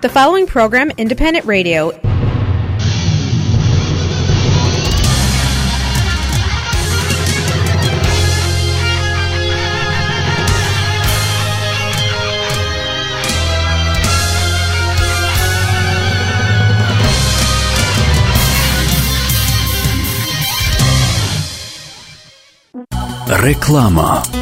The following program, Independent Radio, Реклама.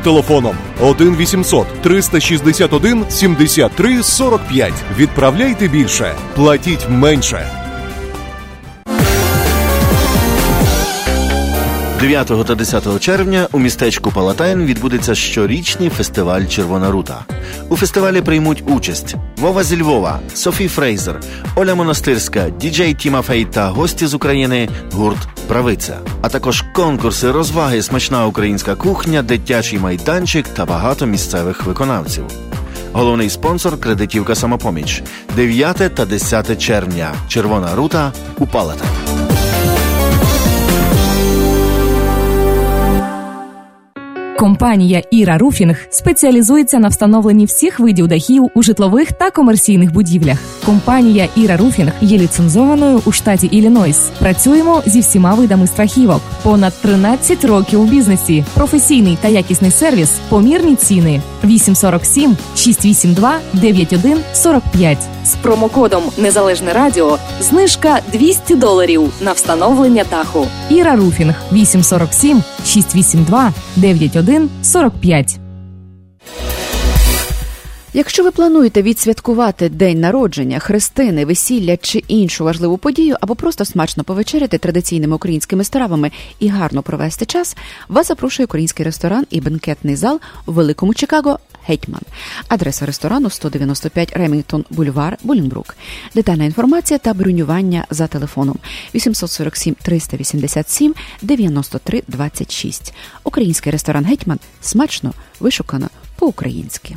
телефоном 1 800 361 73 45. Відправляйте більше, платіть менше. 9 та 10 червня у містечку Палатайн відбудеться щорічний фестиваль Червона рута. У фестивалі приймуть участь Вова зі Львова, Софі Фрейзер, Оля Монастирська, діджей Тіма Фей та гості з України гурт Правиця, а також конкурси, розваги, смачна українська кухня, дитячий майданчик та багато місцевих виконавців. Головний спонсор кредитівка самопоміч 9 та 10 червня. Червона рута у Палатайн. Компанія Ira Roofing спеціалізується на встановленні всіх видів дахів у житлових та комерційних будівлях. Компанія Ira Roofing є ліцензованою у штаті Іллінойс. Працюємо зі всіма видами страхівок. Понад 13 років у бізнесі. Професійний та якісний сервіс, помірні ціни. 847 682 9145. З промокодом Незалежне Радіо знижка 200 доларів на встановлення даху. Ira Roofing 847 682 9145. Якщо ви плануєте відсвяткувати день народження, хрестини, весілля чи іншу важливу подію, або просто смачно повечеряти традиційними українськими стравами і гарно провести час, вас запрошує український ресторан і бенкетний зал у Великому Чикаго Гетьман. Адреса ресторану 195 Ремінгтон Бульвар, Булінбрук. Детальна інформація та бронювання за телефоном 847 387 93 26. Український ресторан Гетьман смачно вишукано по-українськи.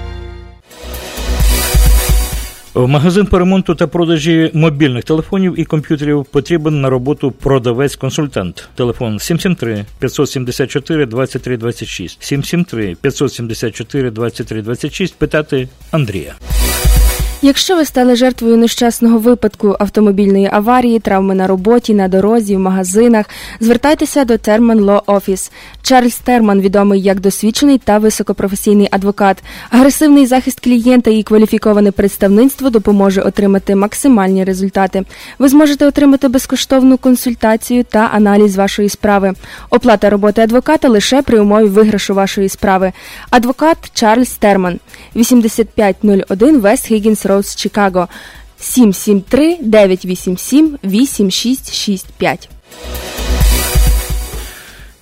Магазин по ремонту та продажі мобільних телефонів і комп'ютерів потрібен на роботу продавець-консультант. Телефон 773 574 23 26. 773 574 23 26. Питати Андрія. Якщо ви стали жертвою нещасного випадку автомобільної аварії, травми на роботі, на дорозі, в магазинах, звертайтеся до Терман Law Office. Чарльз Терман відомий як досвідчений та високопрофесійний адвокат. Агресивний захист клієнта і кваліфіковане представництво допоможе отримати максимальні результати. Ви зможете отримати безкоштовну консультацію та аналіз вашої справи. Оплата роботи адвоката лише при умові виграшу вашої справи. Адвокат Чарльз Терман, 8501 Вест Хіггінс Роуз, Чикаго, 773 987 8665.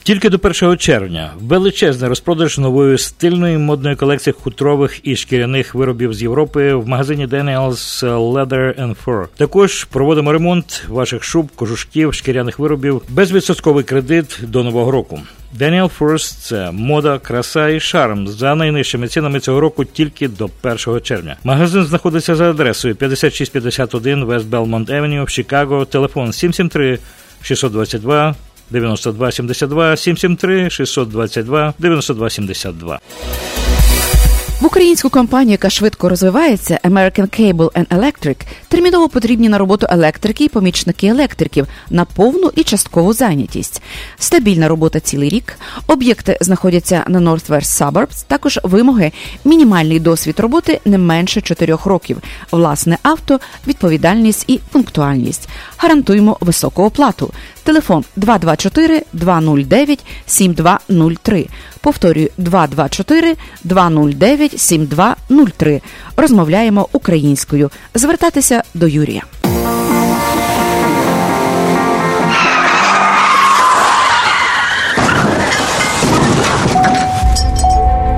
Тільки до 1 червня величезний розпродаж нової стильної модної колекції хутрових і шкіряних виробів з Європи в магазині Daniels Leather and Fur. Також проводимо ремонт ваших шуб, кожушків, шкіряних виробів, безвідсотковий кредит до нового року. Daniel First – це мода, краса і шарм за найнижчими цінами цього року тільки до 1 червня. Магазин знаходиться за адресою 5651 West Belmont Avenue в Чикаго. Телефон 773 622 92 72 773 622 92 72. В українську компанію, яка швидко розвивається, American Cable and Electric, терміново потрібні на роботу електрики і помічники електриків на повну і часткову зайнятість. Стабільна робота цілий рік. Об'єкти знаходяться на Northwest Suburbs, Також вимоги, мінімальний досвід роботи не менше 4 років, власне авто, відповідальність і пунктуальність. Гарантуємо високу оплату. Телефон 224 209 7203. Повторюю 224 209 7203. Розмовляємо українською. Звертатися до Юрія.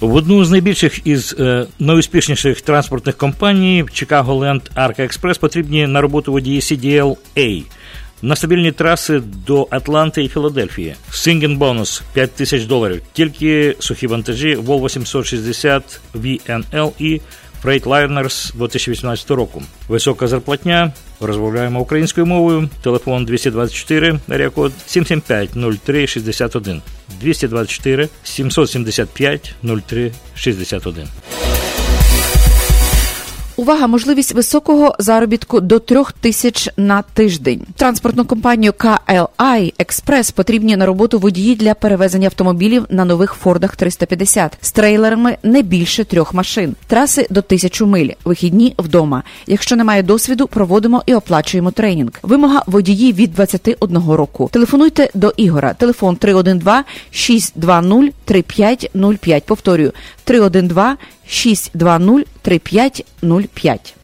В одну з найбільших із е, найуспішніших транспортних компаній Chicago Land Arca Express потрібні на роботу водії CDL A. На стабільні траси до Атланти і Філадельфії. Синген бонус 5 тисяч доларів. Тільки сухі вантажі Volvo 760 VNL і Freightliner 2018 року. Висока зарплатня. Розмовляємо українською мовою. Телефон 224, код 775 03 61. 224 775 03 61. Увага, можливість високого заробітку до трьох тисяч на тиждень. Транспортну компанію KLI Express потрібні на роботу водії для перевезення автомобілів на нових Фордах 350 з трейлерами не більше трьох машин. Траси до тисячу миль. Вихідні вдома. Якщо немає досвіду, проводимо і оплачуємо тренінг. Вимога водії від 21 року. Телефонуйте до Ігора. Телефон 312 620 3505. Повторюю 312 620 3505.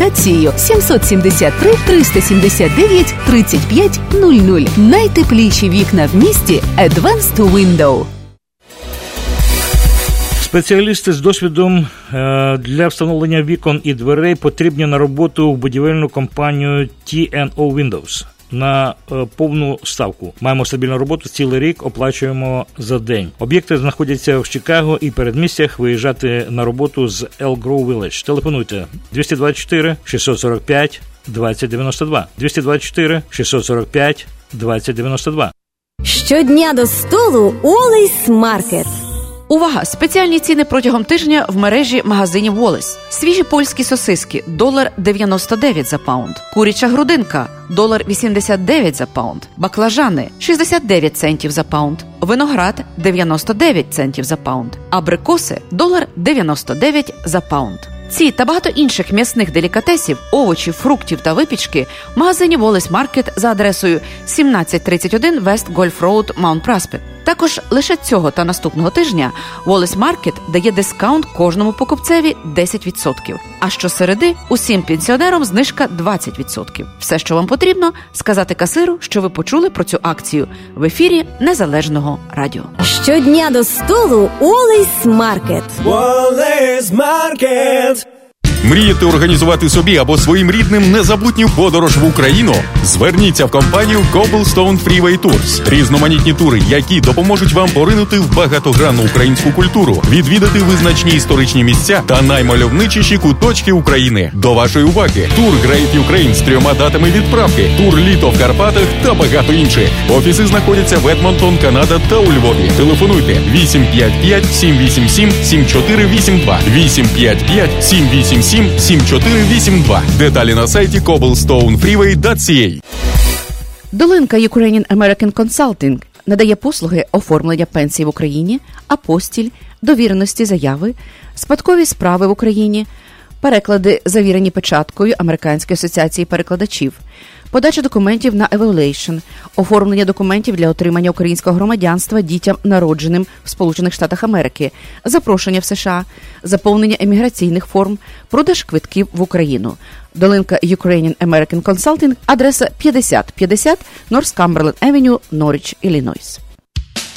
консультацією 773 379 35 00. Найтепліші вікна в місті Advanced Window. Спеціалісти з досвідом е, для встановлення вікон і дверей потрібні на роботу в будівельну компанію TNO Windows на е, повну ставку. Маємо стабільну роботу цілий рік, оплачуємо за день. Об'єкти знаходяться в Чикаго і передмістях виїжджати на роботу з El Grove Village. Телефонуйте 224 645 2092. 224 645 2092. Щодня до столу Wally's Market. Увага! Спеціальні ціни протягом тижня в мережі магазинів Wally's. Свіжі польські сосиски долар 99 за паунд. Куряча грудинка долар 89 за паунд. Баклажани 69 центів за паунд. Виноград 99 центів за паунд. Абрикоси долар 99 за паунд. Ці та багато інших м'ясних делікатесів, овочів, фруктів та випічки в магазині Wally's Market за адресою 1731 West Golf Road, Mount Prospect. Також лише цього та наступного тижня Wally's Market дає discount кожному покупцеві 10%. А щосереди усім пенсіонерам знижка 20%. Все, що вам потрібно, сказати касиру, що ви почули про цю акцію в ефірі Незалежного радіо. Щодня до столу Wally's Market. Wally's Market. Мрієте організувати собі або своїм рідним незабутню подорож в Україну? Зверніться в компанію Cobblestone Freeway Tours. Різноманітні тури, які допоможуть вам поринути в багатогранну українську культуру, відвідати визначні історичні місця та наймальовничіші куточки України. До вашої уваги тур Great Ukraine з трьома датами відправки, тур літо в Карпатах та багато інших. Офіси знаходяться в Едмонтон, Канада та у Львові. Телефонуйте 855 787 7482 855 787 7482. Деталі на сайті cobblestonefreeway.ca Долинка Ukrainian American Consulting надає послуги оформлення пенсій в Україні, апостіль, довіреності заяви, спадкові справи в Україні, переклади, завірені печаткою Американської асоціації перекладачів, подача документів на evaluation, оформлення документів для отримання українського громадянства дітям, народженим в Сполучених Штатах Америки, запрошення в США, заповнення еміграційних форм, продаж квитків в Україну. Долинка Ukrainian American Consulting, адреса 5050 North Cumberland Avenue, Norwich, Іллінойс.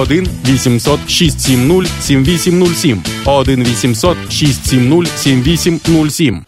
1 800 670 7807 1 800 670 7807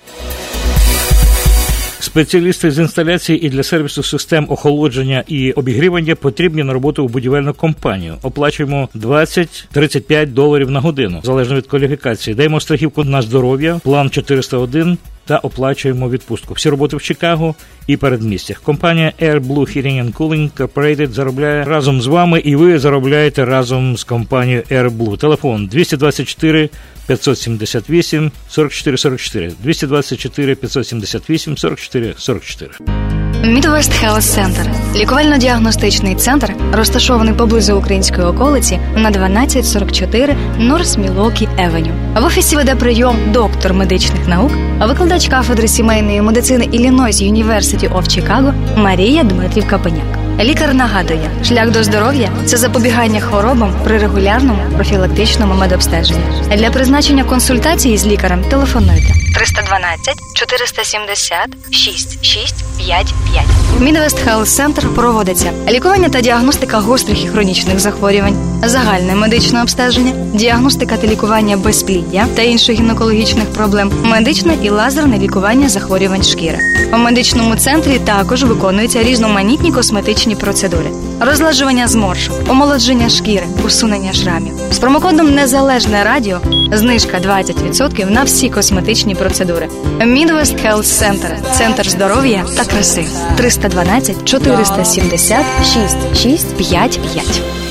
Спеціалісти з інсталяції і для сервісу систем охолодження і обігрівання потрібні на роботу у будівельну компанію. Оплачуємо 20-35 доларів на годину, залежно від кваліфікації. Даємо страхівку на здоров'я, план 401 та оплачуємо відпустку. Всі роботи в Чикаго і передмістях. Компанія Air Blue Heating and Cooling Corporated заробляє разом з вами, і ви заробляєте разом з компанією Air Blue. Телефон 224 578 44 44 224 578 44 44. Midwest Health Center – лікувально-діагностичний центр, розташований поблизу української околиці на 1244 Норс Мілокі Евеню. В офісі веде прийом доктор медичних наук, викладач кафедри сімейної медицини Illinois University of Chicago Марія Дмитрів Капеняк. Лікар нагадує, шлях до здоров'я це запобігання хворобам при регулярному профілактичному медобстеженні. Для призначення консультації з лікарем телефонуйте 312 470 6655. В Midwest Health Center проводиться лікування та діагностика гострих і хронічних захворювань, загальне медичне обстеження, діагностика та лікування безпліддя та інших гінекологічних проблем, медичне і лазерне лікування захворювань шкіри. У медичному центрі також виконуються різноманітні косметичні процедури, розладжування зморшок, омолодження шкіри, усунення шрамів. З промокодом Незалежне радіо знижка 20% на всі косметичні процедури. Midwest Health Center – центр здоров'я та краси 312 470 6655.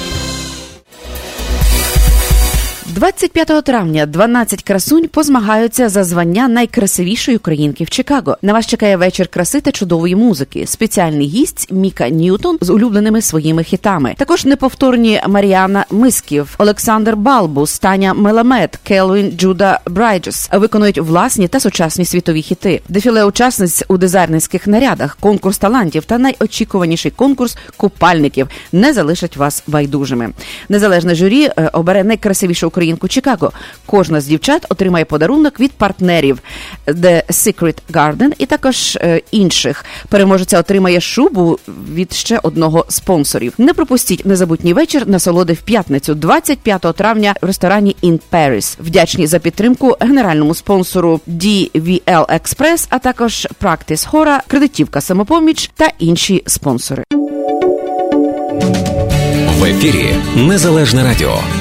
25 травня 12 красунь позмагаються за звання найкрасивішої українки в Чикаго. На вас чекає вечір краси та чудової музики. Спеціальний гість Міка Ньютон з улюбленими своїми хітами. Також неповторні Маріана Мисків, Олександр Балбус, Таня Меламед, Келвін Джуда Брайджес виконують власні та сучасні світові хіти. Дефіле учасниць у дизайнерських нарядах, конкурс талантів та найочікуваніший конкурс купальників не залишать вас байдужими. Незалежне журі е, обере найкрасивішу українську українку Чикаго. Кожна з дівчат отримає подарунок від партнерів The Secret Garden і також е, інших. Переможеця отримає шубу від ще одного спонсорів. Не пропустіть незабутній вечір насолоди в п'ятницю, 25 травня в ресторані In Paris. Вдячні за підтримку генеральному спонсору DVL Express, а також Practice Hora, кредитівка самопоміч та інші спонсори. В ефірі Незалежне Радіо.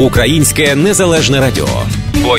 Українське незалежне радіо. Бо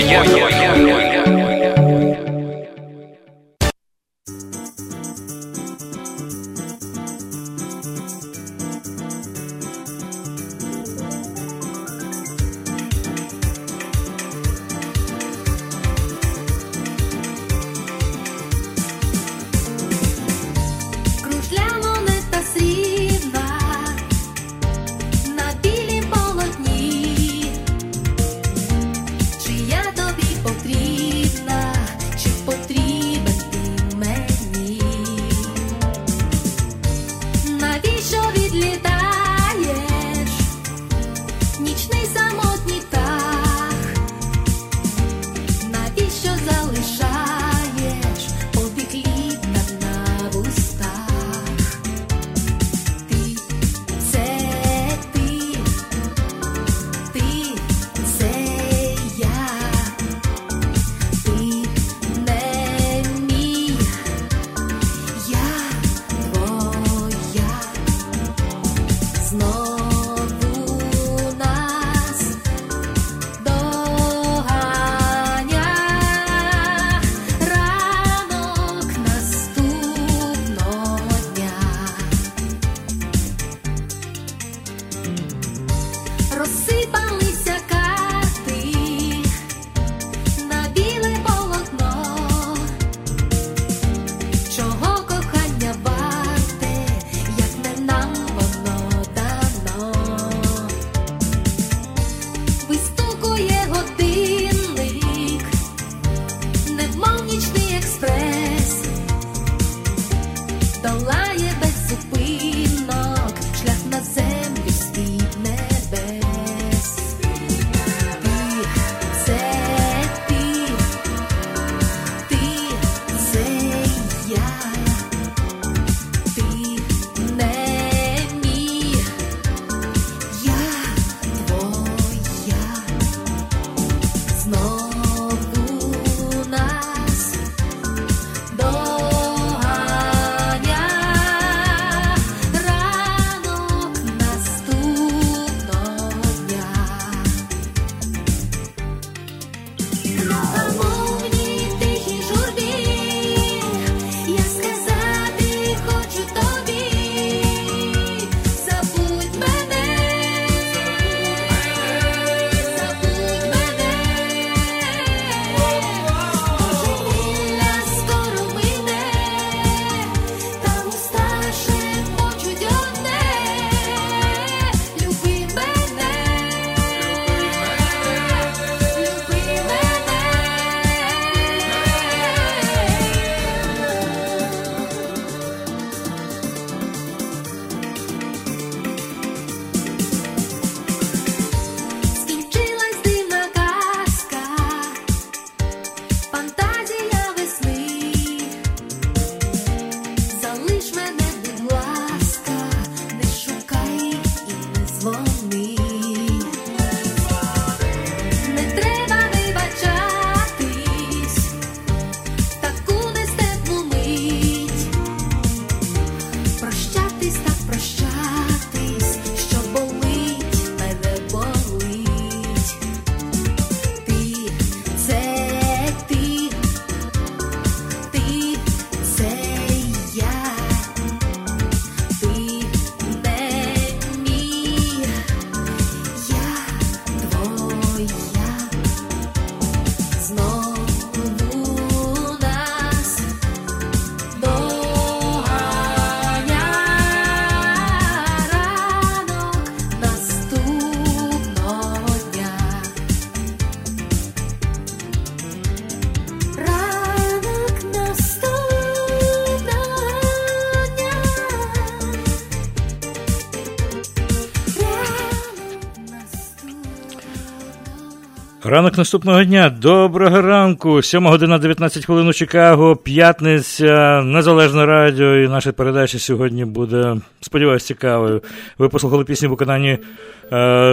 Ранок наступного дня. Доброго ранку. 7 година 19 хвилин у Чикаго. П'ятниця, Незалежне радіо. І наша передача сьогодні буде, сподіваюся, цікавою. Ви послухали пісню в виконанні е,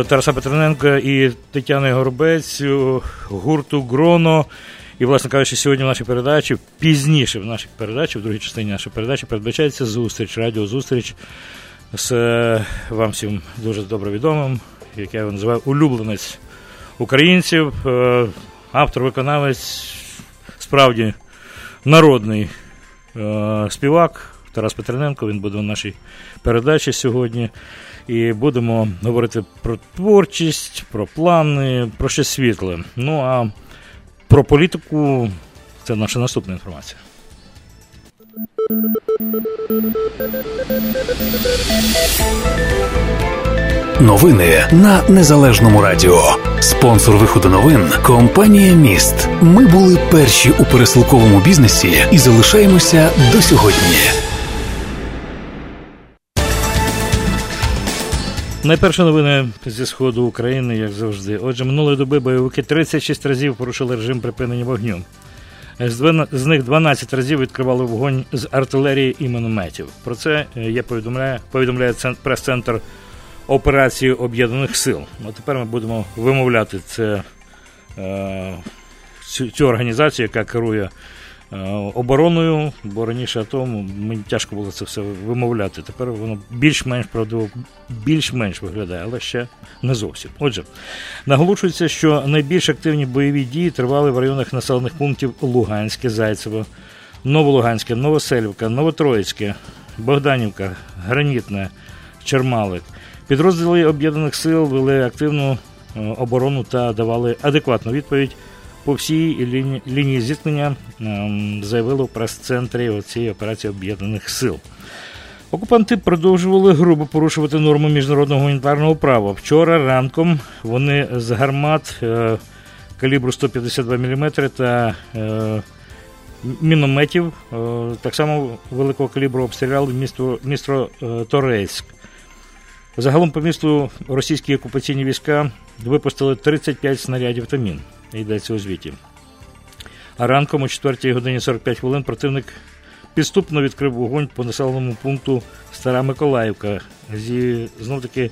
Тараса Петрененка і Тетяни Горбець гурту Гроно. І, власне кажучи, сьогодні в нашій передачі, пізніше в нашій передачі, в другій частині нашої передачі, передбачається зустріч, радіозустріч з е, вам всім дуже добре відомим, як я його називаю, улюбленець українців, е, автор, виконавець, справді народний е, співак Тарас Петрененко. Він буде в нашій передачі сьогодні. І будемо говорити про творчість, про плани, про щось світле. Ну а про політику це наша наступна інформація. Новини на незалежному радіо. Спонсор виходу новин компанія Міст. Ми були перші у пересилковому бізнесі і залишаємося до сьогодні. Найперше новини зі сходу України, як завжди. Отже, минулої доби бойовики 36 разів порушили режим припинення вогню. З них 12 разів відкривали вогонь з артилерії і мінометів. Про це е, я повідомляю, повідомляє цен- прес-центр операції Об'єднаних Сил. А тепер ми будемо вимовляти це, е, цю, організацію, яка керує е, обороною, бо раніше АТО мені тяжко було це все вимовляти. Тепер воно більш-менш правдиво, більш-менш виглядає, але ще не зовсім. Отже, наголошується, що найбільш активні бойові дії тривали в районах населених пунктів Луганське, Зайцево, Новолуганське, Новоселівка, Новотроїцьке, Богданівка, Гранітне, Чермалик. Підрозділи об'єднаних сил вели активну е, оборону та давали адекватну відповідь по всій лінії, лінії зіткнення, ем, заявили в прес-центрі цієї операції об'єднаних сил. Окупанти продовжували грубо порушувати норму міжнародного гуманітарного права. Вчора ранком вони з гармат е, калібру 152 мм та е, мінометів так само великого калібру обстріляли місто, місто Торецьк. Загалом по місту російські окупаційні війська випустили 35 снарядів та мін. Йдеться у звіті. А ранком о 4 годині 45 хвилин противник підступно відкрив вогонь по населеному пункту Стара Миколаївка зі знов таки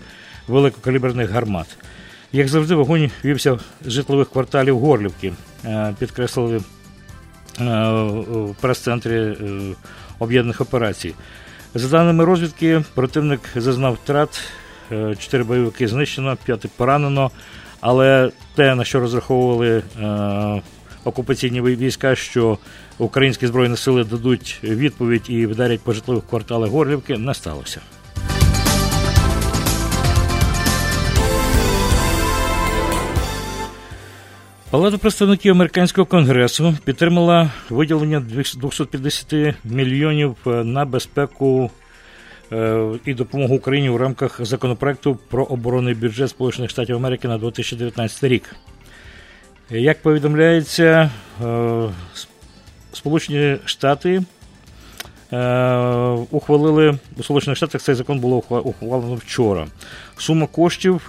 великокаліберних гармат. Як завжди, вогонь вівся з житлових кварталів Горлівки, е, підкреслили е, в прес-центрі е, об'єднаних операцій. За даними розвідки, противник зазнав втрат, е, чотири бойовики знищено, п'яти поранено. Але те, на що розраховували е, окупаційні війська, що українські збройні сили дадуть відповідь і вдарять по житлових кварталах Горлівки, не сталося. Палата представників американського конгресу підтримала виділення 250 мільйонів е, на безпеку е, і допомогу Україні у рамках законопроекту про оборонний бюджет Сполучених Штатів Америки на 2019 рік. Як повідомляється, е, Сполучені Штати ухвалили у Сполучених Штатах цей закон було ухвалено вчора. Сума коштів,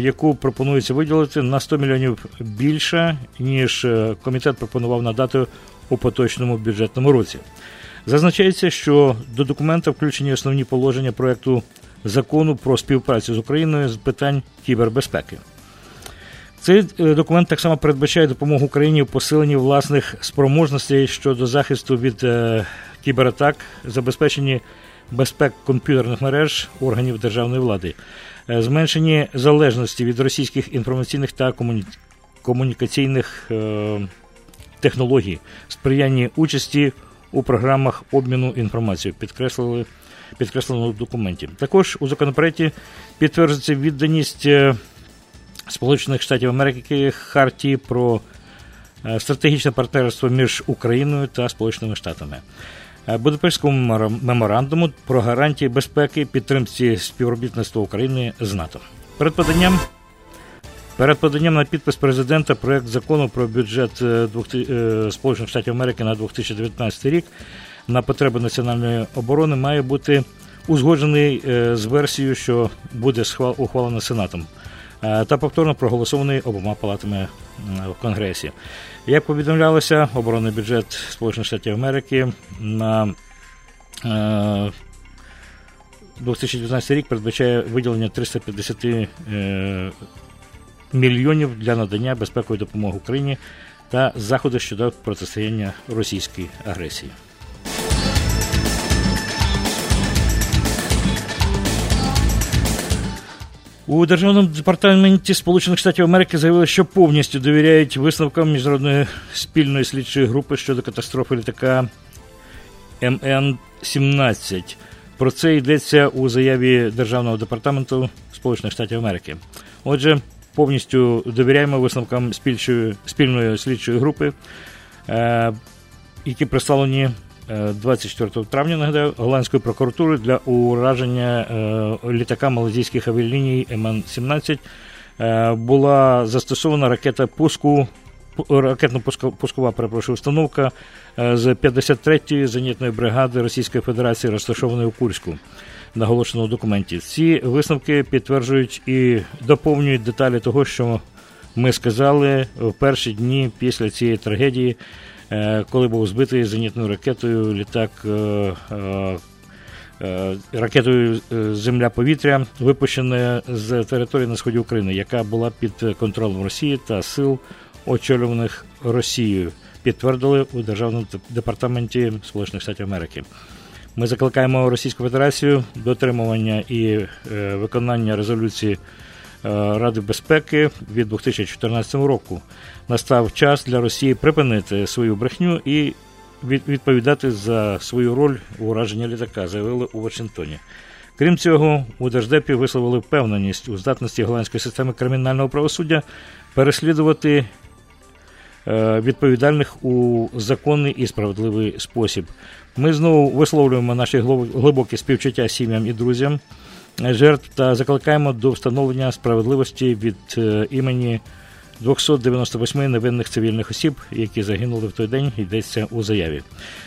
яку пропонується виділити, на 100 мільйонів більша, ніж комітет пропонував надати у поточному бюджетному році. Зазначається, що до документа включені основні положення проекту закону про співпрацю з Україною з питань кібербезпеки. Цей документ так само передбачає допомогу Україні в посиленні власних спроможностей щодо захисту від е, кібератак, забезпеченні безпек комп'ютерних мереж органів державної влади, е, зменшенні залежності від російських інформаційних та комуні... комунікаційних е, технологій, сприяння участі у програмах обміну інформацією, підкреслили підкреслено в документі. Також у законопроекті підтверджується відданість. Сполучених Штатів Америки Хартії про стратегічне партнерство між Україною та Сполученими Штатами, Будапештському меморандуму про гарантії безпеки підтримці співробітництва України з НАТО. Перед поданням перед поданням на підпис президента проект закону про бюджет Сполучених Штатів Америки на 2019 рік на потреби національної оборони має бути узгоджений з версією, що буде ухвалено Сенатом. е, та повторно проголосований обома палатами е, в Конгресі. Як повідомлялося, оборонний бюджет Сполучених Штатів Америки на е, 2019 рік передбачає виділення 350 е, мільйонів для надання безпекової допомоги Україні та заходи щодо протистояння російській агресії. У Державному департаменті Сполучених Штатів Америки заявили, що повністю довіряють висновкам міжнародної спільної слідчої групи щодо катастрофи літака МН-17. Про це йдеться у заяві Державного департаменту Сполучених Штатів Америки. Отже, повністю довіряємо висновкам спільної слідчої групи, е, які представлені 24 травня, нагадаю, голландської прокуратури для ураження е, літака малазійських авіаліній МН-17 е, була застосована ракета пуску. Ракетно-пускова перепрошую, установка е, з 53-ї зенітної бригади Російської Федерації, розташованої у Курську, наголошено у документі. Ці висновки підтверджують і доповнюють деталі того, що ми сказали в перші дні після цієї трагедії, е, коли був збитий зенітною ракетою літак. е, е, е, Ракетою е, Земля-повітря, випущена з території на сході України, яка була під контролем Росії та сил, очолюваних Росією, підтвердили у Державному департаменті Сполучених Штатів Америки. Ми закликаємо Російську Федерацію дотримування і е, виконання резолюції е, Ради безпеки від 2014 року. Настав час для Росії припинити свою брехню і відповідати за свою роль у ураженні літака, заявили у Вашингтоні. Крім цього, у Держдепі висловили впевненість у здатності голландської системи кримінального правосуддя переслідувати е, відповідальних у законний і справедливий спосіб. Ми знову висловлюємо наші глибокі співчуття сім'ям і друзям е, жертв та закликаємо до встановлення справедливості від е, імені 298 невинних цивільних осіб, які загинули в той день, йдеться у заяві.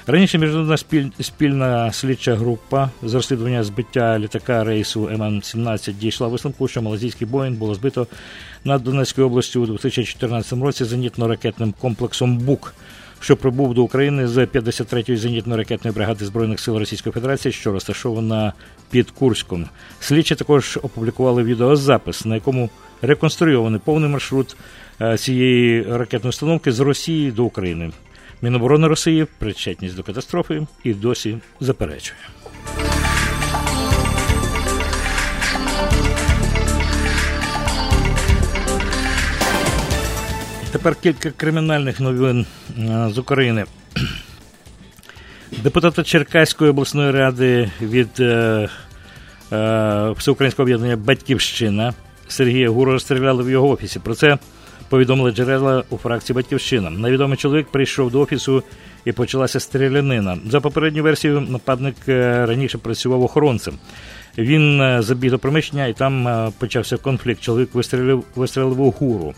Раніше міжнародна спільна слідча група з розслідування збиття літака рейсу МН-17 дійшла висновку, що малазійський Боїнг було збито над Донецькою областю у 2014 році зенітно-ракетним комплексом БУК. Що прибув до України з 53-ї зенітно-ракетної бригади Збройних сил Російської Федерації, що розташована під Курськом. Слідчі також опублікували відеозапис, на якому реконструйований повний маршрут е, цієї ракетної установки з Росії до України. Міноборони Росії причетність до катастрофи і досі заперечує. Тепер кілька кримінальних новин е, з України. Депутата Черкаської обласної ради від е, е, Всеукраїнського об'єднання Батьківщина Сергія Гуру розстріляли в його офісі. Про це повідомили джерела у фракції Батьківщина. Невідомий чоловік прийшов до офісу і почалася стрілянина. За попередню версію, нападник е, раніше працював охоронцем. Він е, забіг до приміщення і там е, почався конфлікт. Чоловік вистрілив, вистрілив у гуру.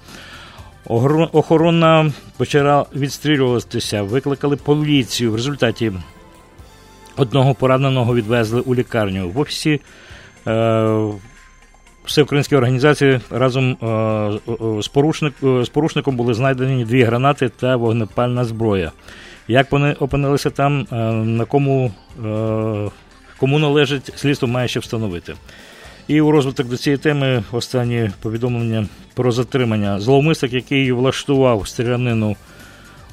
Охорона почала відстрілюватися, викликали поліцію. В результаті одного пораненого відвезли у лікарню. В офісі всеукраїнської організації разом е, е, з, порушник, е, з порушником були знайдені дві гранати та вогнепальна зброя. Як вони опинилися там, на кому, кому належить, слідство має ще встановити. І у розвиток до цієї теми останні повідомлення про затримання. Зловмисник, який влаштував стрілянину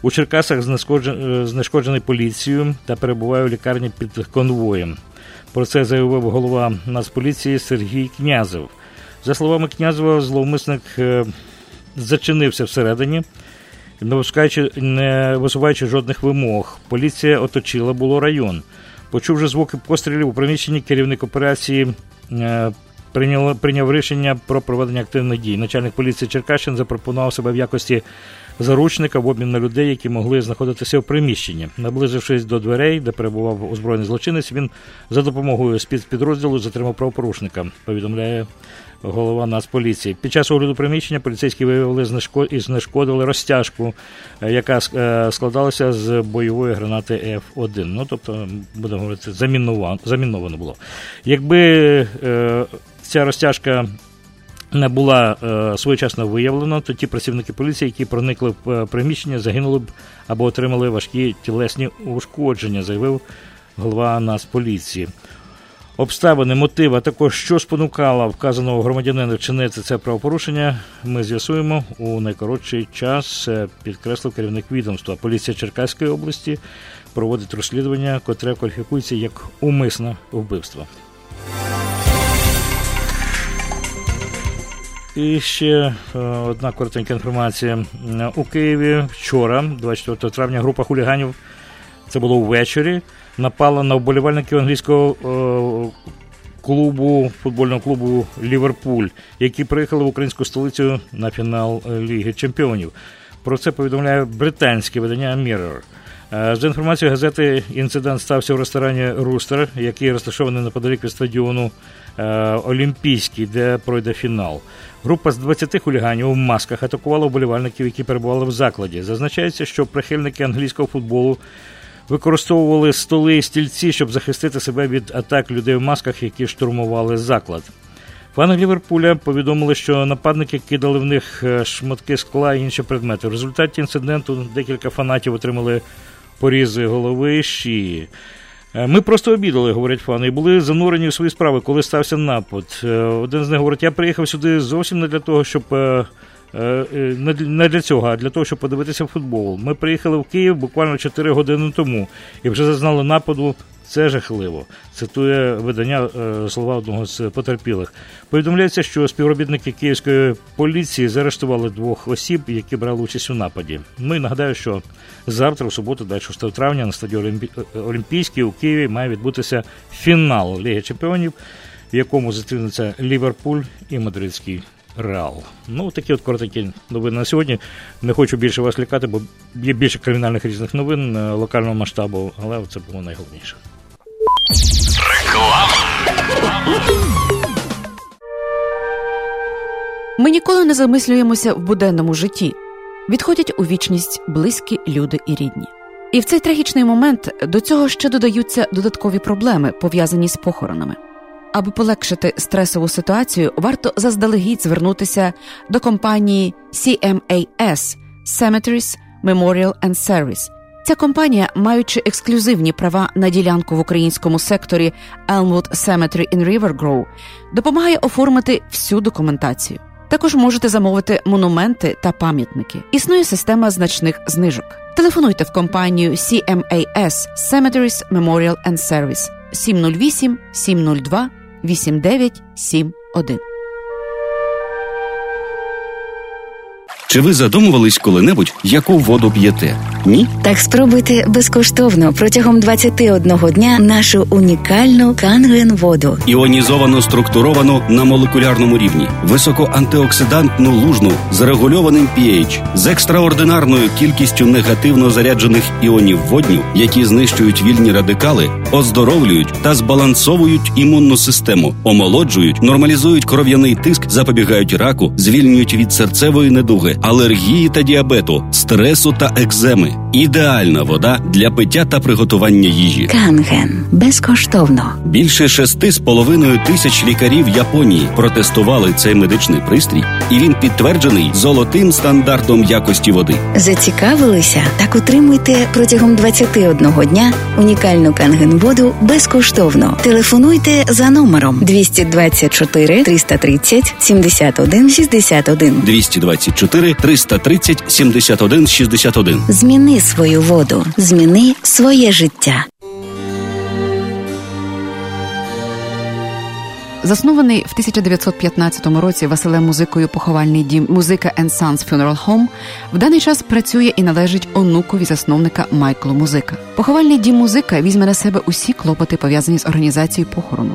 у Черкасах, знешкоджен- знешкоджений поліцією та перебуває у лікарні під конвоєм. Про це заявив голова Нацполіції Сергій Князев. За словами Князева, зловмисник е, зачинився всередині, не не висуваючи жодних вимог. Поліція оточила було район. Почувши звуки пострілів у приміщенні, керівник операції е, прийняв, прийняв рішення про проведення активних дій. Начальник поліції Черкащин запропонував себе в якості заручника в обмін на людей, які могли знаходитися в приміщенні. Наблизившись до дверей, де перебував озброєний злочинець, він за допомогою спецпідрозділу затримав правопорушника, повідомляє голова Нацполіції. Під час огляду приміщення поліцейські виявили і знешкодили розтяжку, е, яка е, складалася з бойової гранати F1. Ну, тобто, будемо говорити, заміновано, заміновано було. Якби е, ця розтяжка не була е, своєчасно виявлена, то ті працівники поліції, які проникли в приміщення, загинули б або отримали важкі тілесні ушкодження, заявив голова Нацполіції. Обставини, мотиви, а також що спонукало вказаного громадянина вчинити це правопорушення, ми з'ясуємо у найкоротший час, е, підкреслив керівник відомства. Поліція Черкаської області проводить розслідування, котре кваліфікується як умисне вбивство. І ще е, одна коротенька інформація. Е, У Києві вчора, 24 травня, група хуліганів, це було ввечері, напала на вболівальників англійського е, клубу, футбольного клубу Ліверпуль, які приїхали в українську столицю на фінал е, Ліги Чемпіонів. Про це повідомляє британське видання Mirror. Е, За інформацією газети, інцидент стався в ресторані Рустер, який розташований неподалік від стадіону Олімпійський, де пройде фінал. Група з 20 хуліганів у масках атакувала вболівальників, які перебували в закладі. Зазначається, що прихильники англійського футболу використовували столи і стільці, щоб захистити себе від атак людей в масках, які штурмували заклад. Фани Ліверпуля повідомили, що нападники кидали в них е, шматки скла і інші предмети. В результаті інциденту декілька фанатів отримали порізи голови шиї. Е, Ми просто обідали, говорять фани, і були занурені в свої справи, коли стався напад. Е, Один з них говорить: я приїхав сюди зовсім не для того, щоб. Е, е, Не для- цього, а для того, щоб подивитися футбол. Ми приїхали в Київ буквально 4 години тому і вже зазнали нападу. Це жахливо. Цитує видання е, слова одного з потерпілих. Повідомляється, що співробітники київської поліції заарештували двох осіб, які брали участь у нападі. Ну і нагадаю, що завтра, у суботу, 26 травня, на стадіоні Олімпі- е, у Києві має відбутися фінал Ліги Чемпіонів, в якому зустрінуться Ліверпуль і Мадридський Реал. Ну, такі от коротенькі новини на сьогодні. Не хочу більше вас лякати, бо є більше кримінальних різних новин е, локального масштабу, але це було найголовніше. Ми ніколи не замислюємося в буденному житті. Відходять у вічність близькі люди і рідні. І в цей трагічний момент до цього ще додаються додаткові проблеми, пов'язані з похоронами. Аби полегшити стресову ситуацію, варто заздалегідь звернутися до компанії CMAS Cemeteries Memorial and Service. Ця компанія, маючи ексклюзивні права на ділянку в українському секторі Elmwood Cemetery in River Grove, допомагає оформити всю документацію. Також можете замовити монументи та пам'ятники. Існує система значних знижок. Телефонуйте в компанію CMAS Cemeteries Memorial and Service 708 702 8971. Чи ви задумувались коли-небудь, яку воду п'єте? Ні? Так спробуйте безкоштовно протягом 21 дня нашу унікальну канген воду. Іонізовано структуровану на молекулярному рівні, високоантиоксидантну лужну з регульованим pH, з екстраординарною кількістю негативно заряджених іонів водню, які знищують вільні радикали, оздоровлюють та збалансовують імунну систему, омолоджують, нормалізують кров'яний тиск, запобігають раку, звільнюють від серцевої недуги, алергії та діабету, стресу та екземи. Ідеальна вода для пиття та приготування їжі. Канген безкоштовно. Більше шести з половиною тисяч лікарів Японії протестували цей медичний пристрій, і він підтверджений золотим стандартом якості води. Зацікавилися? Так отримуйте протягом 21 дня унікальну канген воду безкоштовно. Телефонуйте за номером 224 330 71 61. 224 330 71 61. Зміни свою воду, зміни своє життя. Заснований в 1915 році Василем музикою поховальний дім Музика and Sons Funeral Home в даний час працює і належить онукові засновника Майклу Музика. Поховальний дім музика візьме на себе усі клопоти, пов'язані з організацією похорону.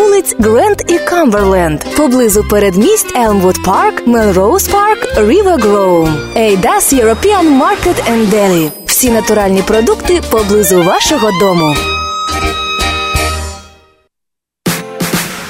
вулиць Гренд і Камберленд, поблизу передмість Елмвуд Парк, Мелроуз Парк, Рівер Гроу. Ada's European Market and. Всі натуральні продукти поблизу вашого дому.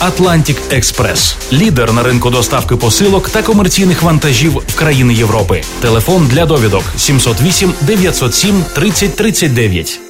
Atlantic Express. лідер на ринку доставки посилок та комерційних вантажів в країни Європи. Телефон для довідок 708 907 30 39.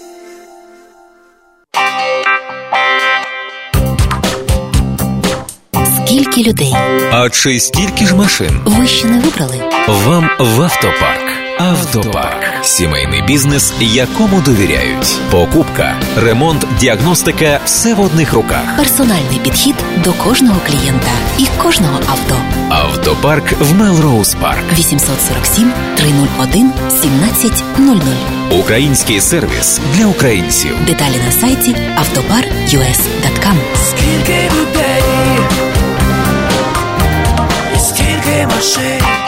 Скільки людей? А чи стільки ж машин? Ви ще не вибрали? Вам в автопарк. Автопарк сімейний бізнес, якому довіряють. Покупка, ремонт, діагностика все в одних руках. Персональний підхід до кожного клієнта і кожного авто. Автопарк в Мелроуз Парк. 847 301 1700. Український сервіс для українців. Деталі на сайті автопар.us.com Скільки людей, і скільки машин.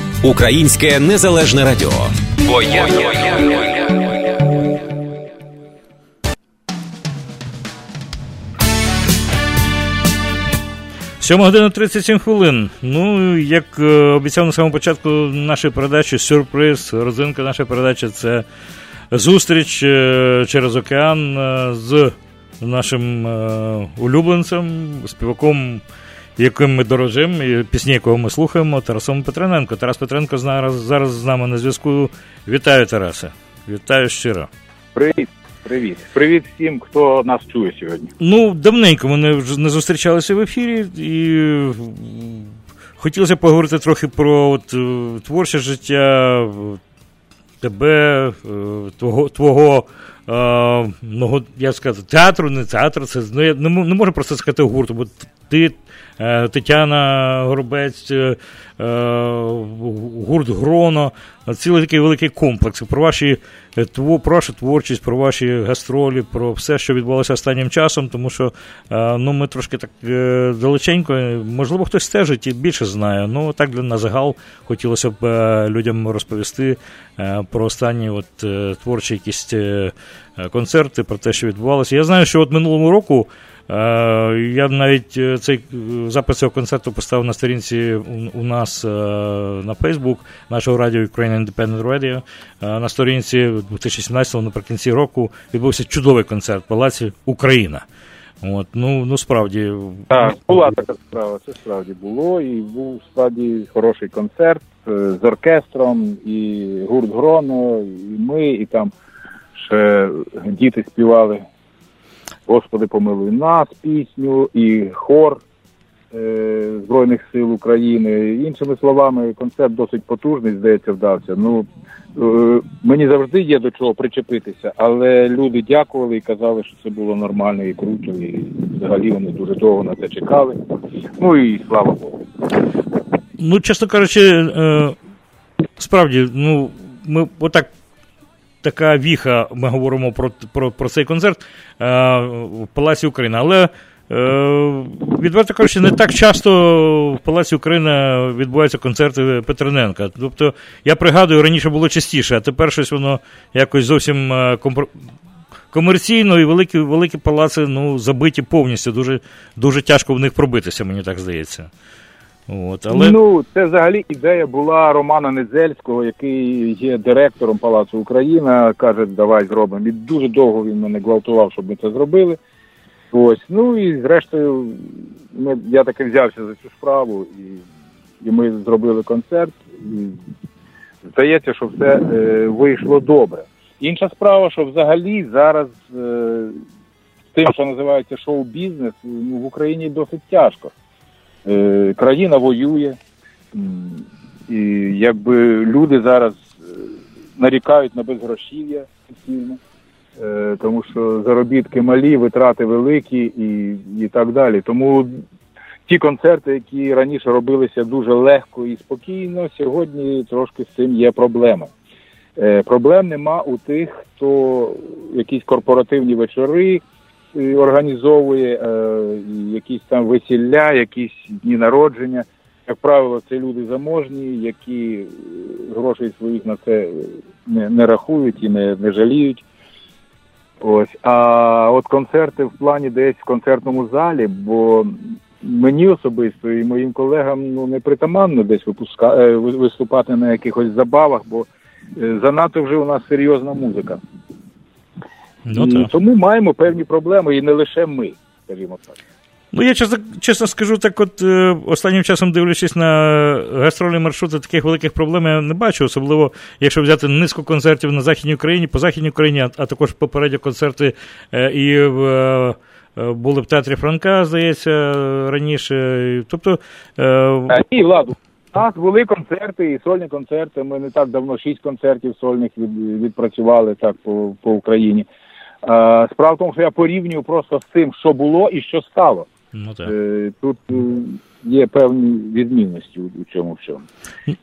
Українське незалежне радіо. Бо я... Сьома година 37 хвилин. Ну, як е, обіцяв на самому початку нашої передачі, сюрприз, родзинка нашої передачі це зустріч е, через океан е, з нашим улюбленцем, співаком, яким ми дорожимо, і пісні, якого ми слухаємо, Тарасом Петрененко. Тарас Петренко зараз, зараз з нами на зв'язку. Вітаю, Тарасе. Вітаю щиро. Привіт, привіт. Привіт всім, хто нас чує сьогодні. Ну, давненько ми вже не зустрічалися в ефірі, і хотілося поговорити трохи про от, е, творче життя тебе, е, твого, твого е, ну, як сказати, театру, не театру, це ну, я не, можу просто сказати гурту, бо ти, Тетяна Горобець, е, е, гурт Гроно, цілий такий великий комплекс про ваші е, про вашу творчість, про ваші гастролі, про все, що відбувалося останнім часом, тому що е, ну, ми трошки так е, далеченько, е, можливо, хтось стежить і більше знає. Ну, так для на загал хотілося б е, людям розповісти е, про останні от, е, творчі якісь е, е, концерти, про те, що відбувалося. Я знаю, що от минулого року. Е, Я навіть е, цей е, запис цього концерту поставив на сторінці у, нас на Facebook нашого радіо Ukraine Independent Radio. На сторінці 2017-го наприкінці року відбувся чудовий концерт в Палаці Україна. От, ну, ну справді. Так, була така справа, це справді було, і був справді хороший концерт з оркестром, і гурт Гроно, і ми, і там ще діти співали Господи, помилуй нас пісню і хор е, Збройних сил України. Іншими словами, концерт досить потужний, здається, вдався. Ну е, мені завжди є до чого причепитися, але люди дякували і казали, що це було нормально і круто, і взагалі вони дуже довго на це чекали. Ну і слава Богу. Ну, чесно кажучи, е, справді, ну, ми отак. Така віха, ми говоримо про про, про цей концерт е, в Палаці Україна. Але, е, відверто кажучи, не так часто в Палаці Україна відбуваються концерти Петрененка. Тобто, я пригадую, раніше було частіше, а тепер щось воно якось зовсім е, компр... комерційно і великі великі палаци ну, забиті повністю. Дуже, дуже тяжко в них пробитися, мені так здається. От, але... Ну, це взагалі ідея була Романа Недзельського, який є директором Палацу Україна. Каже, давай зробимо. І дуже довго він мене гвалтував, щоб ми це зробили. Ось, ну і зрештою, ми, я таки взявся за цю справу, і, і ми зробили концерт. І здається, що все е, вийшло добре. Інша справа, що взагалі зараз е, тим, що називається шоу-бізнес, ну, в Україні досить тяжко. Е, країна воює, і якби люди зараз е, нарікають на безгрошів'я постійно, е, тому що заробітки малі, витрати великі і, і так далі. Тому ті концерти, які раніше робилися дуже легко і спокійно, сьогодні трошки з цим є проблема. Проблем нема у тих, хто якісь корпоративні вечори організовує, е, якісь там весілля, якісь дні народження. Як правило, це люди заможні, які е, грошей своїх на це не, не рахують і не, не жаліють. Ось. А от концерти в плані десь в концертному залі, бо мені особисто і моїм колегам ну, не притаманно десь випуска... е, виступати на якихось забавах, бо занадто вже у нас серйозна музика. Ну, І так. тому маємо певні проблеми, і не лише ми, скажімо так. Ну, я чесно, чесно скажу, так от е, останнім часом дивлячись на гастрольні маршрути, таких великих проблем я не бачу, особливо якщо взяти низку концертів на Західній Україні, по Західній Україні, а, а також попередні концерти е, і в. е, Були в театрі Франка, здається, раніше. Тобто, е, Е, Ні, Владу, у нас були концерти і сольні концерти. Ми не так давно шість концертів сольних від, відпрацювали так по, по Україні. Е, справа в тому, що я порівнюю просто з тим, що було і що стало. ну, так. Е, тут е, є певні відмінності у, цьому всьому.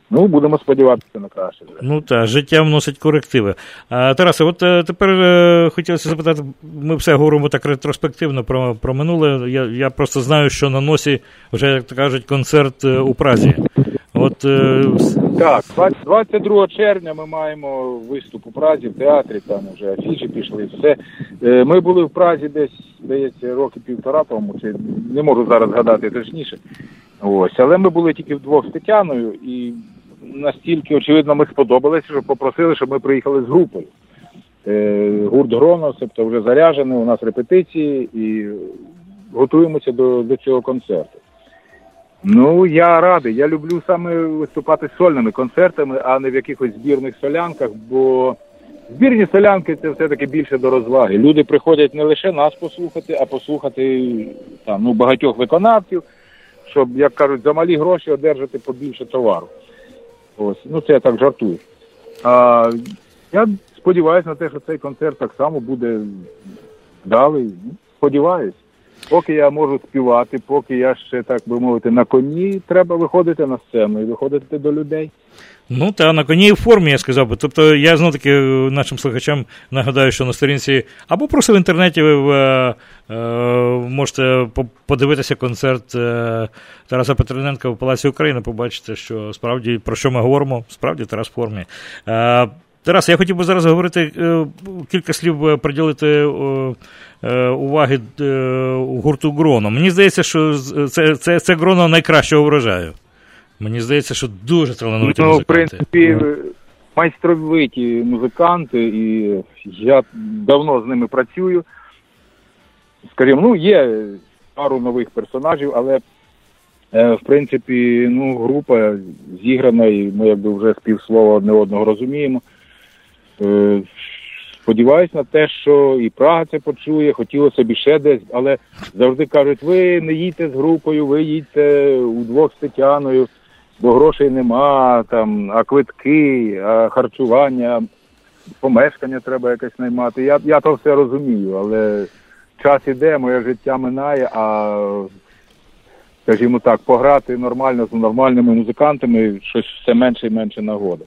Ну, будемо сподіватися на краще. Ну так, життя вносить корективи. Тарасе, от тепер хотілося запитати, ми все говоримо так ретроспективно про, про минуле. Я, я просто знаю, що на носі вже, як то кажуть, концерт у Празі. От Так, 22 червня ми маємо виступ у Празі в театрі, там вже афіші пішли, все. Е, Ми були в Празі десь, здається, роки півтора тому, чи не можу зараз згадати точніше. Ось, але ми були тільки вдвох з Тетяною, і настільки, очевидно, ми сподобалися, що попросили, щоб ми приїхали з групою. Е, Гурт Гронос, тобто вже заряджений, у нас репетиції і готуємося до, до цього концерту. Ну, я радий. Я люблю саме виступати сольними концертами, а не в якихось збірних солянках, бо збірні солянки це все-таки більше до розваги. Люди приходять не лише нас послухати, а послухати там, ну, багатьох виконавців, щоб, як кажуть, за малі гроші одержати побільше товару. Ось, ну це я так жартую. А, я сподіваюся на те, що цей концерт так само буде вдалий. Сподіваюсь. Поки я можу співати, поки я ще, так би мовити, на коні, треба виходити на сцену і виходити до людей. Ну, та на коні в формі, я сказав би. Тобто, я знов таки е, нашим слухачам нагадаю, що на сторінці або просто в інтернеті ви е, е, можете по- подивитися концерт е, Тараса Петрененка в Палаці України, побачите, що справді про що ми говоримо, справді Тарас в формі. Тарас, я хотів би зараз говорити е, кілька слів приділити е, е, уваги гурту Гроно. Мені здається, що це, це, це Гроно найкращого врожаю. Мені здається, що дуже талановиті Ну, в принципі, майстровиті музиканти, і я давно з ними працюю. Скажімо, ну, є пару нових персонажів, але в принципі, ну, група зіграна, і ми якби вже з півслова одне одного розуміємо. Е, в сподіваюся на те, що і Прага це почує, хотілося б ще десь, але завжди кажуть, ви не їдьте з групою, ви їдьте удвох з Тетяною, бо грошей нема, там, а квитки, а харчування, помешкання треба якесь наймати. Я, я то все розумію, але час іде, моє життя минає, а скажімо так, пограти нормально з нормальними музикантами щось все менше і менше нагода.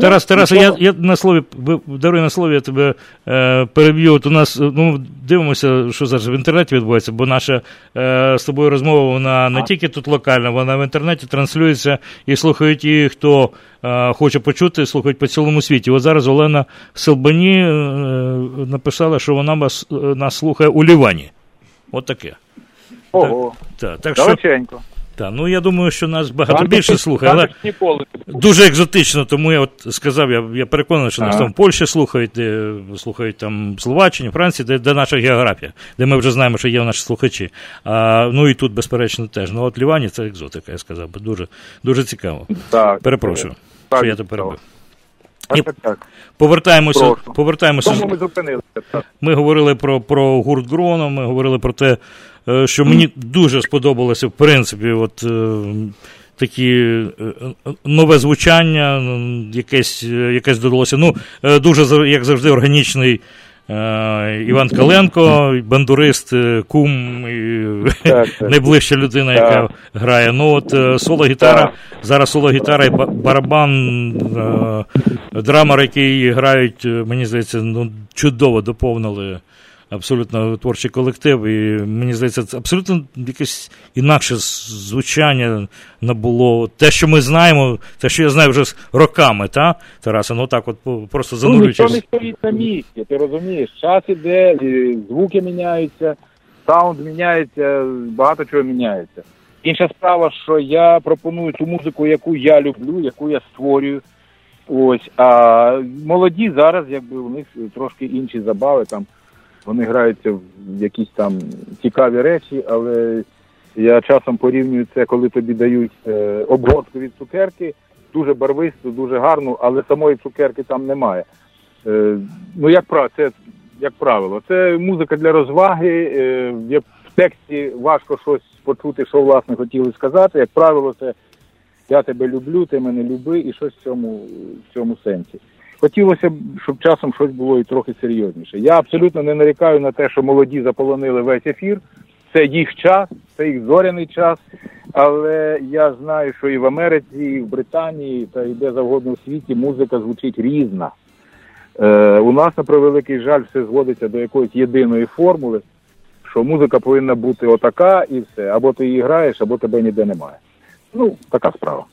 Тарас, Тарас, я, я на слові, даруй на слові, я тебе е, переб'ю. От у нас, е, ну, дивимося, що зараз в інтернеті відбувається, бо наша е, з тобою розмова, вона не тільки тут локальна, вона в інтернеті транслюється і слухають ті, хто е, хоче почути, слухають по цілому світі. От зараз Олена Селбані е, написала, що вона вас, е, нас слухає у Лівані. От таке. Ого. Так, так що, Далеченько. Та, ну я думаю, що нас багато Там більше слухає, але ніколи. дуже екзотично, тому я от сказав, я, я переконаний, що нас там в Польщі слухають, де слухають там в Словаччині, Франції, де, де наша географія, де ми вже знаємо, що є наші слухачі. А, ну і тут, безперечно, теж. Ну от Лівані це екзотика, я сказав би. Дуже, дуже цікаво. Так. Перепрошую, Так, що я тебе перебив. Так. Повертаємося, Прошу. повертаємося. Тому ми зупинилися. Ми говорили про, про гурт Гроно, ми говорили про те, що мені дуже сподобалося, в принципі, от е, такі е, е, нове звучання, якесь, е, якесь додалося. Ну, е, дуже, як завжди, органічний. е, Іван Каленко, бандурист, е, кум, і Так, так. найближча людина, яка грає. Ну, от е, соло-гітара, зараз соло-гітара і барабан, е, драмер, який грають, е, мені здається, ну, чудово доповнили абсолютно творчий колектив. І мені здається, це абсолютно якесь інакше звучання набуло. Те, що ми знаємо, те, що я знаю вже з роками, та, Тараса, ну так, от просто Ну, ніхто не стоїть на місці, ти розумієш, час іде, звуки міняються, саунд міняється, багато чого міняється. Інша справа, що я пропоную ту музику, яку я люблю, яку я створюю. Ось, а молоді зараз, якби у них трошки інші забави, там вони граються в якісь там цікаві речі, але я часом порівнюю це, коли тобі дають е, обгортку від цукерки, дуже барвисту, дуже гарну, але самої цукерки там немає. Е, ну, як правило, це як правило, це музика для розваги. Е, в тексті важко щось почути, що власне хотіли сказати. Як правило, це я тебе люблю, ти мене люби, і щось в цьому, в цьому сенсі. Хотілося б, щоб часом щось було і трохи серйозніше. Я абсолютно не нарікаю на те, що молоді заполонили весь ефір. Це їх час, це їх зоряний час. Але я знаю, що і в Америці, і в Британії, та і де завгодно в світі музика звучить різна. Е, у нас, на превеликий жаль, все зводиться до якоїсь єдиної формули, що музика повинна бути отака і все. Або ти її граєш, або тебе ніде немає. Ну, така справа.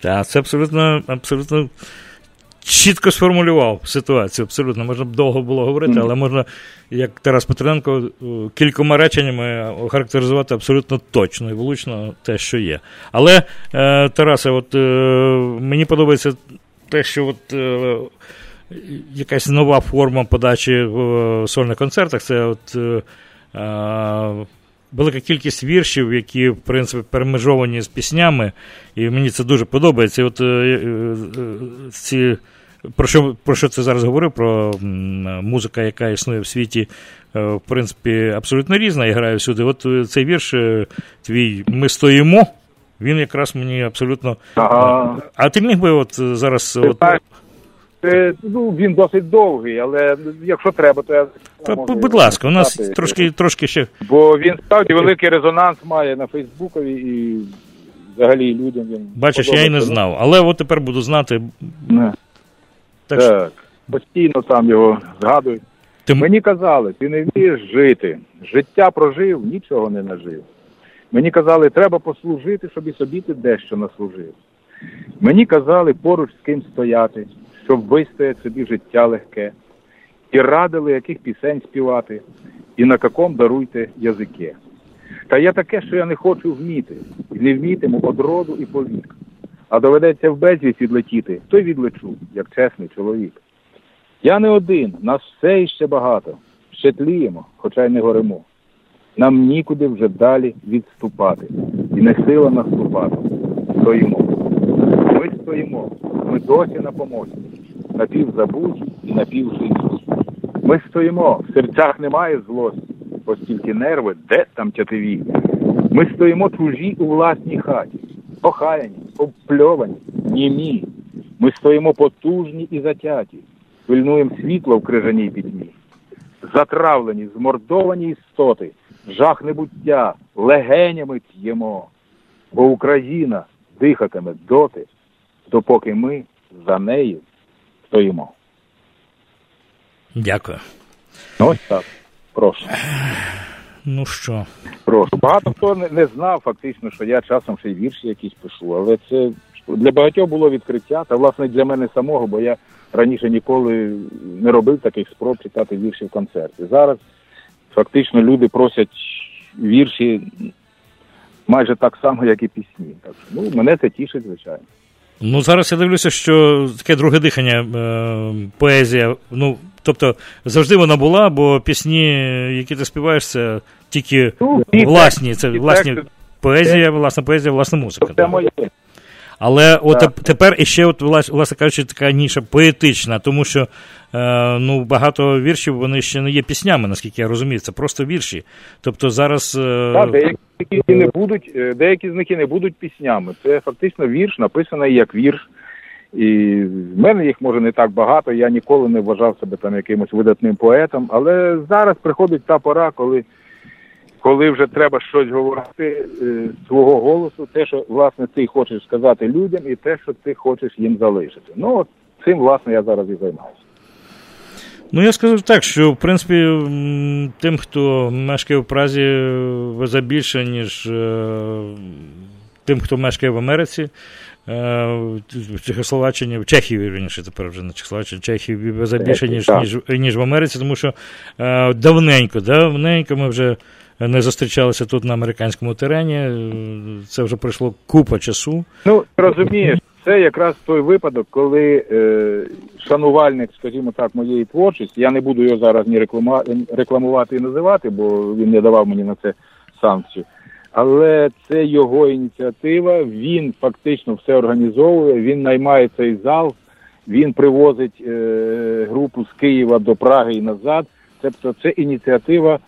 Так, це абсолютно, абсолютно чітко сформулював ситуацію. Абсолютно можна б довго було говорити, але можна, як Тарас Петренко, е, кількома реченнями охарактеризувати абсолютно точно і влучно те, що є. Але, е, Тарасе, от е, мені подобається те, що от. Е, Якась нова форма подачі в е, сольних концертах. Це от е, е, велика кількість віршів, які, в принципі, перемежовані з піснями, і мені це дуже подобається. І от е, е, е, ці, про що, про що це зараз говорив? Про музика, яка існує в світі, в принципі, абсолютно різна і грає всюди. От цей вірш твій Ми стоїмо. Він якраз мені абсолютно. Ага. А ти міг би от зараз. Ти От, знаєш, Е, ну, він досить довгий, але якщо треба, то я та, можу будь ласка, у нас написати. трошки, трошки ще. Бо він справді великий резонанс має на Фейсбукові і взагалі людям він Бачиш, я й не знав. Але от тепер буду знати. Не. Так, Так, що- постійно там його згадують. Мені казали, ти не вмієш жити. Життя прожив, нічого не нажив. Мені казали, треба послужити, щоб і собі ти дещо наслужив. Мені казали поруч з ким стояти, щоб вистоять собі життя легке. І радили, яких пісень співати, і на каком даруйте язике. Та є таке, що я не хочу вміти, і не вмітиму од роду і повік. А доведеться в безвість відлетіти, то й відлечу, як чесний чоловік. Я не один, нас все іще багато. Ще тліємо, хоча й не горимо. Нам нікуди вже далі відступати, і не сила наступати. Стоїмо. Ми стоїмо, ми досі на помості, напівзабуті і напівжиті. Ми стоїмо, в серцях немає злості, оскільки нерви, де там тятиві. Ми стоїмо чужі у власній хаті, охаяні, обпльовані, німі. Ми стоїмо потужні і затяті, пильнуємо світло в крижаній пітьмі. Затравлені, змордовані істоти, жах небуття, легенями п'ємо, бо Україна дихатиме доти, допоки ми за нею стоїмо. Дякую. Ось так. Прошу. Ну що? Прошу. Багато хто не, не знав фактично, що я часом ще й вірші якісь пишу, але це для багатьох було відкриття, та власне для мене самого, бо я раніше ніколи не робив таких спроб читати вірші в концерті. Зараз фактично люди просять вірші майже так само, як і пісні. Так що, ну, мене це тішить, звичайно. Ну, зараз я дивлюся, що таке друге дихання, е, поезія. Ну, тобто, завжди вона була, бо пісні, які ти співаєш, це тільки Ну, власні. Це власні поезія, власна поезія, власна музика. Це моє. Але от тепер іще, от, влас- власне кажучи, така ніша поетична, тому що ну, багато віршів вони ще не є піснями, наскільки я розумію. Це просто вірші. Тобто зараз. Е, Так, деякі і не будуть, е, деякі з них і не будуть піснями. Це фактично вірш, написаний як вірш. І в мене їх може не так багато. Я ніколи не вважав себе там якимось видатним поетом. Але зараз приходить та пора, коли, коли вже треба щось говорити е, свого голосу, те, що власне ти хочеш сказати людям, і те, що ти хочеш їм залишити. Ну от цим власне я зараз і займаюся. Ну, я скажу так, що в принципі тим, хто мешкає в Празі, везе більше, ніж е, тим, хто мешкає в Америці, е, в Чехословаччині, в Чехії, вірніше, тепер вже не Чехословаччині, в Чехії везе більше, ніж, ніж, ніж в Америці, тому що е, давненько, давненько ми вже не зустрічалися тут на американському терені. Це вже пройшло купа часу. Ну, розумієш, це якраз той випадок, коли е, шанувальник, скажімо так, моєї творчості, я не буду його зараз ні реклама, рекламувати і називати, бо він не давав мені на це санкцію. Але це його ініціатива, він фактично все організовує, він наймає цей зал, він привозить е, групу з Києва до Праги і назад. Тобто це ініціатива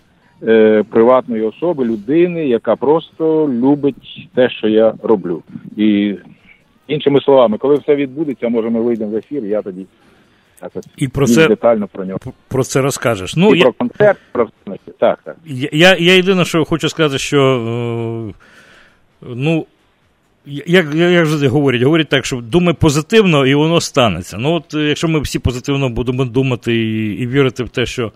е, приватної особи, людини, яка просто любить те, що я роблю. І іншими словами, коли все відбудеться, може ми вийдемо в ефір, я тоді якось І про це- детально про нього. Про це розкажеш. Ну, і я, про концерт, про так, так. Я, я, я єдине, що хочу сказати, що е, ну. Як, як, завжди говорять, говорять так, що думай позитивно і воно станеться. Ну, от е, якщо ми всі позитивно будемо думати і, і вірити в те, що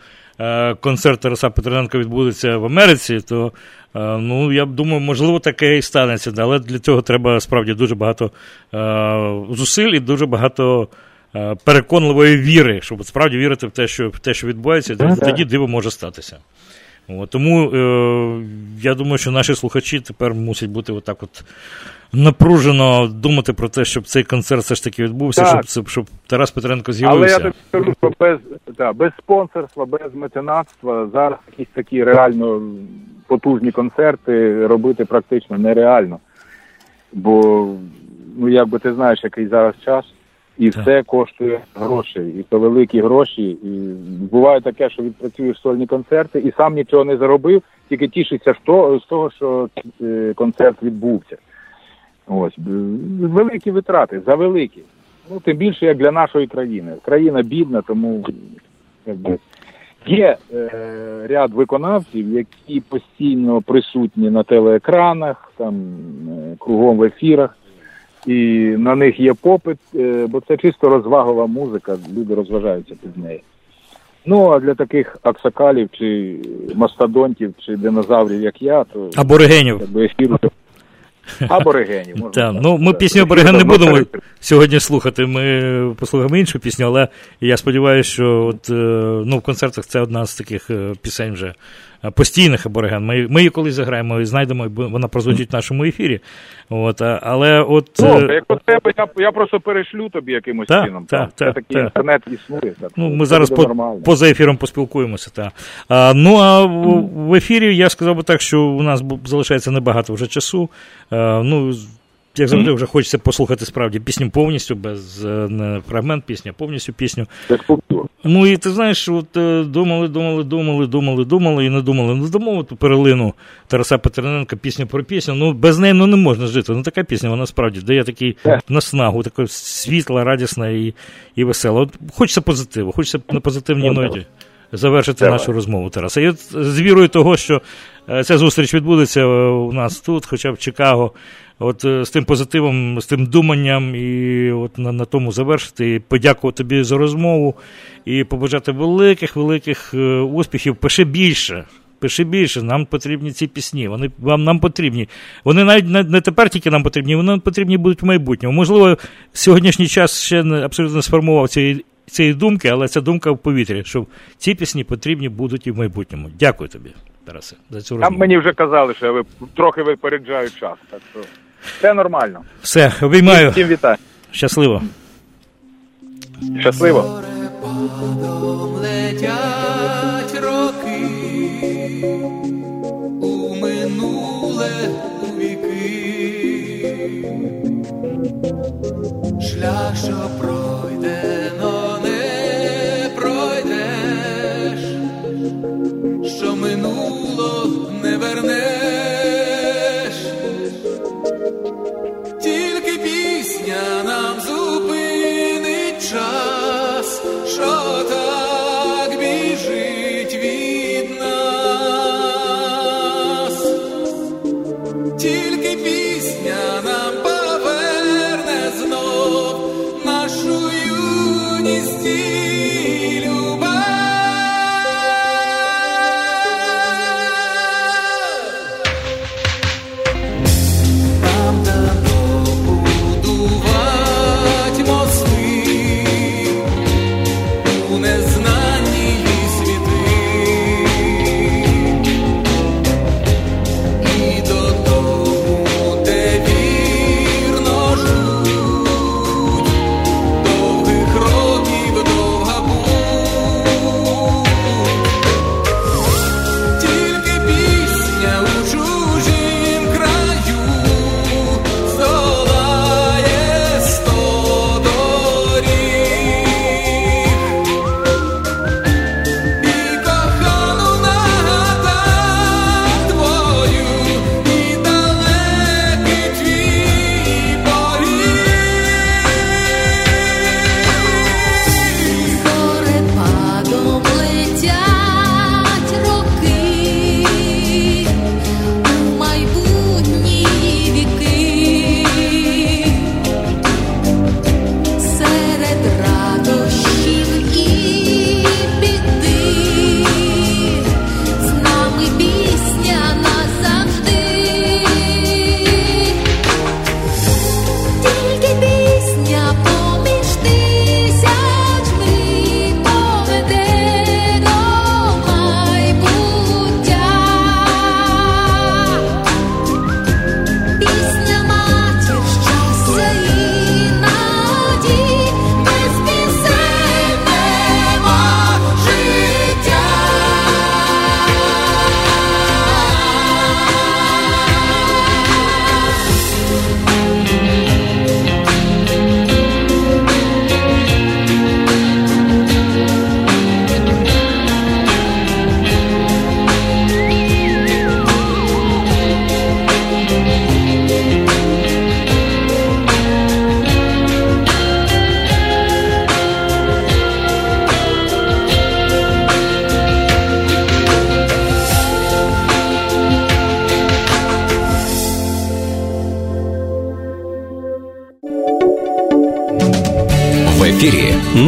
концерт Тараса Петренка відбудеться в Америці, то е, ну, я думаю, можливо, таке і станеться. Але для цього треба справді дуже багато е, зусиль і дуже багато е, переконливої віри, щоб справді вірити в те, що, в те, що відбувається, тоді диво може статися. От, тому е, я думаю, що наші слухачі тепер мусять бути отак от напружено думати про те, щоб цей концерт все ж таки відбувся, Так. щоб, щоб, Тарас Петренко Але з'явився. я тобі скажу, що без, да, без спонсорства, без меценатства зараз якісь такі реально потужні концерти робити практично нереально. Бо, ну як би ти знаєш, який зараз час, і все коштує грошей, і то великі гроші. І буває таке, що відпрацюєш сольні концерти і сам нічого не заробив, тільки тішишся що, з того, що е, концерт відбувся. Ось великі витрати, завеликі. Ну, тим більше як для нашої країни. Країна бідна, тому якби, є е, ряд виконавців, які постійно присутні на телеекранах, там е, кругом в ефірах, і на них є попит, е, бо це чисто розвагова музика, люди розважаються під нею. Ну а для таких аксакалів чи мастодонтів, чи динозаврів, як я, то Аборигенів. якби ефір аборигенів. можна ну ми пісню Абориген не будемо сьогодні слухати. Ми послухаємо іншу пісню, але я сподіваюся, що от, е, ну, в концертах це одна з таких е, пісень вже постійних абориген. Ми, ми її колись заграємо і знайдемо, і вона прозвучить в нашому ефірі. От, але от. е, як у тебе, я, я просто перешлю тобі якимось Так, чином. так, там. так, Все-таки так. інтернет існує. Так, Ну, ми це зараз по, нормально. поза ефіром поспілкуємося. Та. А, ну, а в, в ефірі я сказав би так, що у нас залишається небагато вже часу. А, ну, як завжди, вже хочеться послухати справді пісню повністю, без е, не фрагмент пісні, а повністю пісню. Ну і ти знаєш, от е, думали, думали, думали, думали, думали і не думали. Не дамо ту перелину Тараса Петрененка пісню про пісню. Ну без неї ну, не можна жити. Ну така пісня, вона справді дає такий наснагу, така світла, радісна і, і весела. От хочеться позитиву, хочеться на позитивній ноті завершити Давай. нашу розмову, Тараса. І от з вірою того, що е, ця зустріч відбудеться е, у нас тут, хоча б в Чикаго. От е, з тим позитивом, з тим думанням, і от на, на тому завершити. І подякувати тобі за розмову і побажати великих, великих е, успіхів. Пиши більше. Пиши більше, нам потрібні ці пісні. Вони вам нам потрібні. Вони навіть не, не тепер тільки нам потрібні, вони нам потрібні будуть в майбутньому. Можливо, сьогоднішній час ще не абсолютно не сформував цієї, цієї думки, але ця думка в повітрі, що ці пісні потрібні будуть і в майбутньому. Дякую тобі, Тарасе, за цю Там мені вже казали, що я ви- трохи випереджаю час. Так що все нормально. Все, обіймаю. Всім вітаю. Щасливо. Щасливо.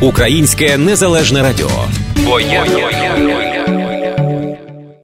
Українське незалежне радіо. Бо я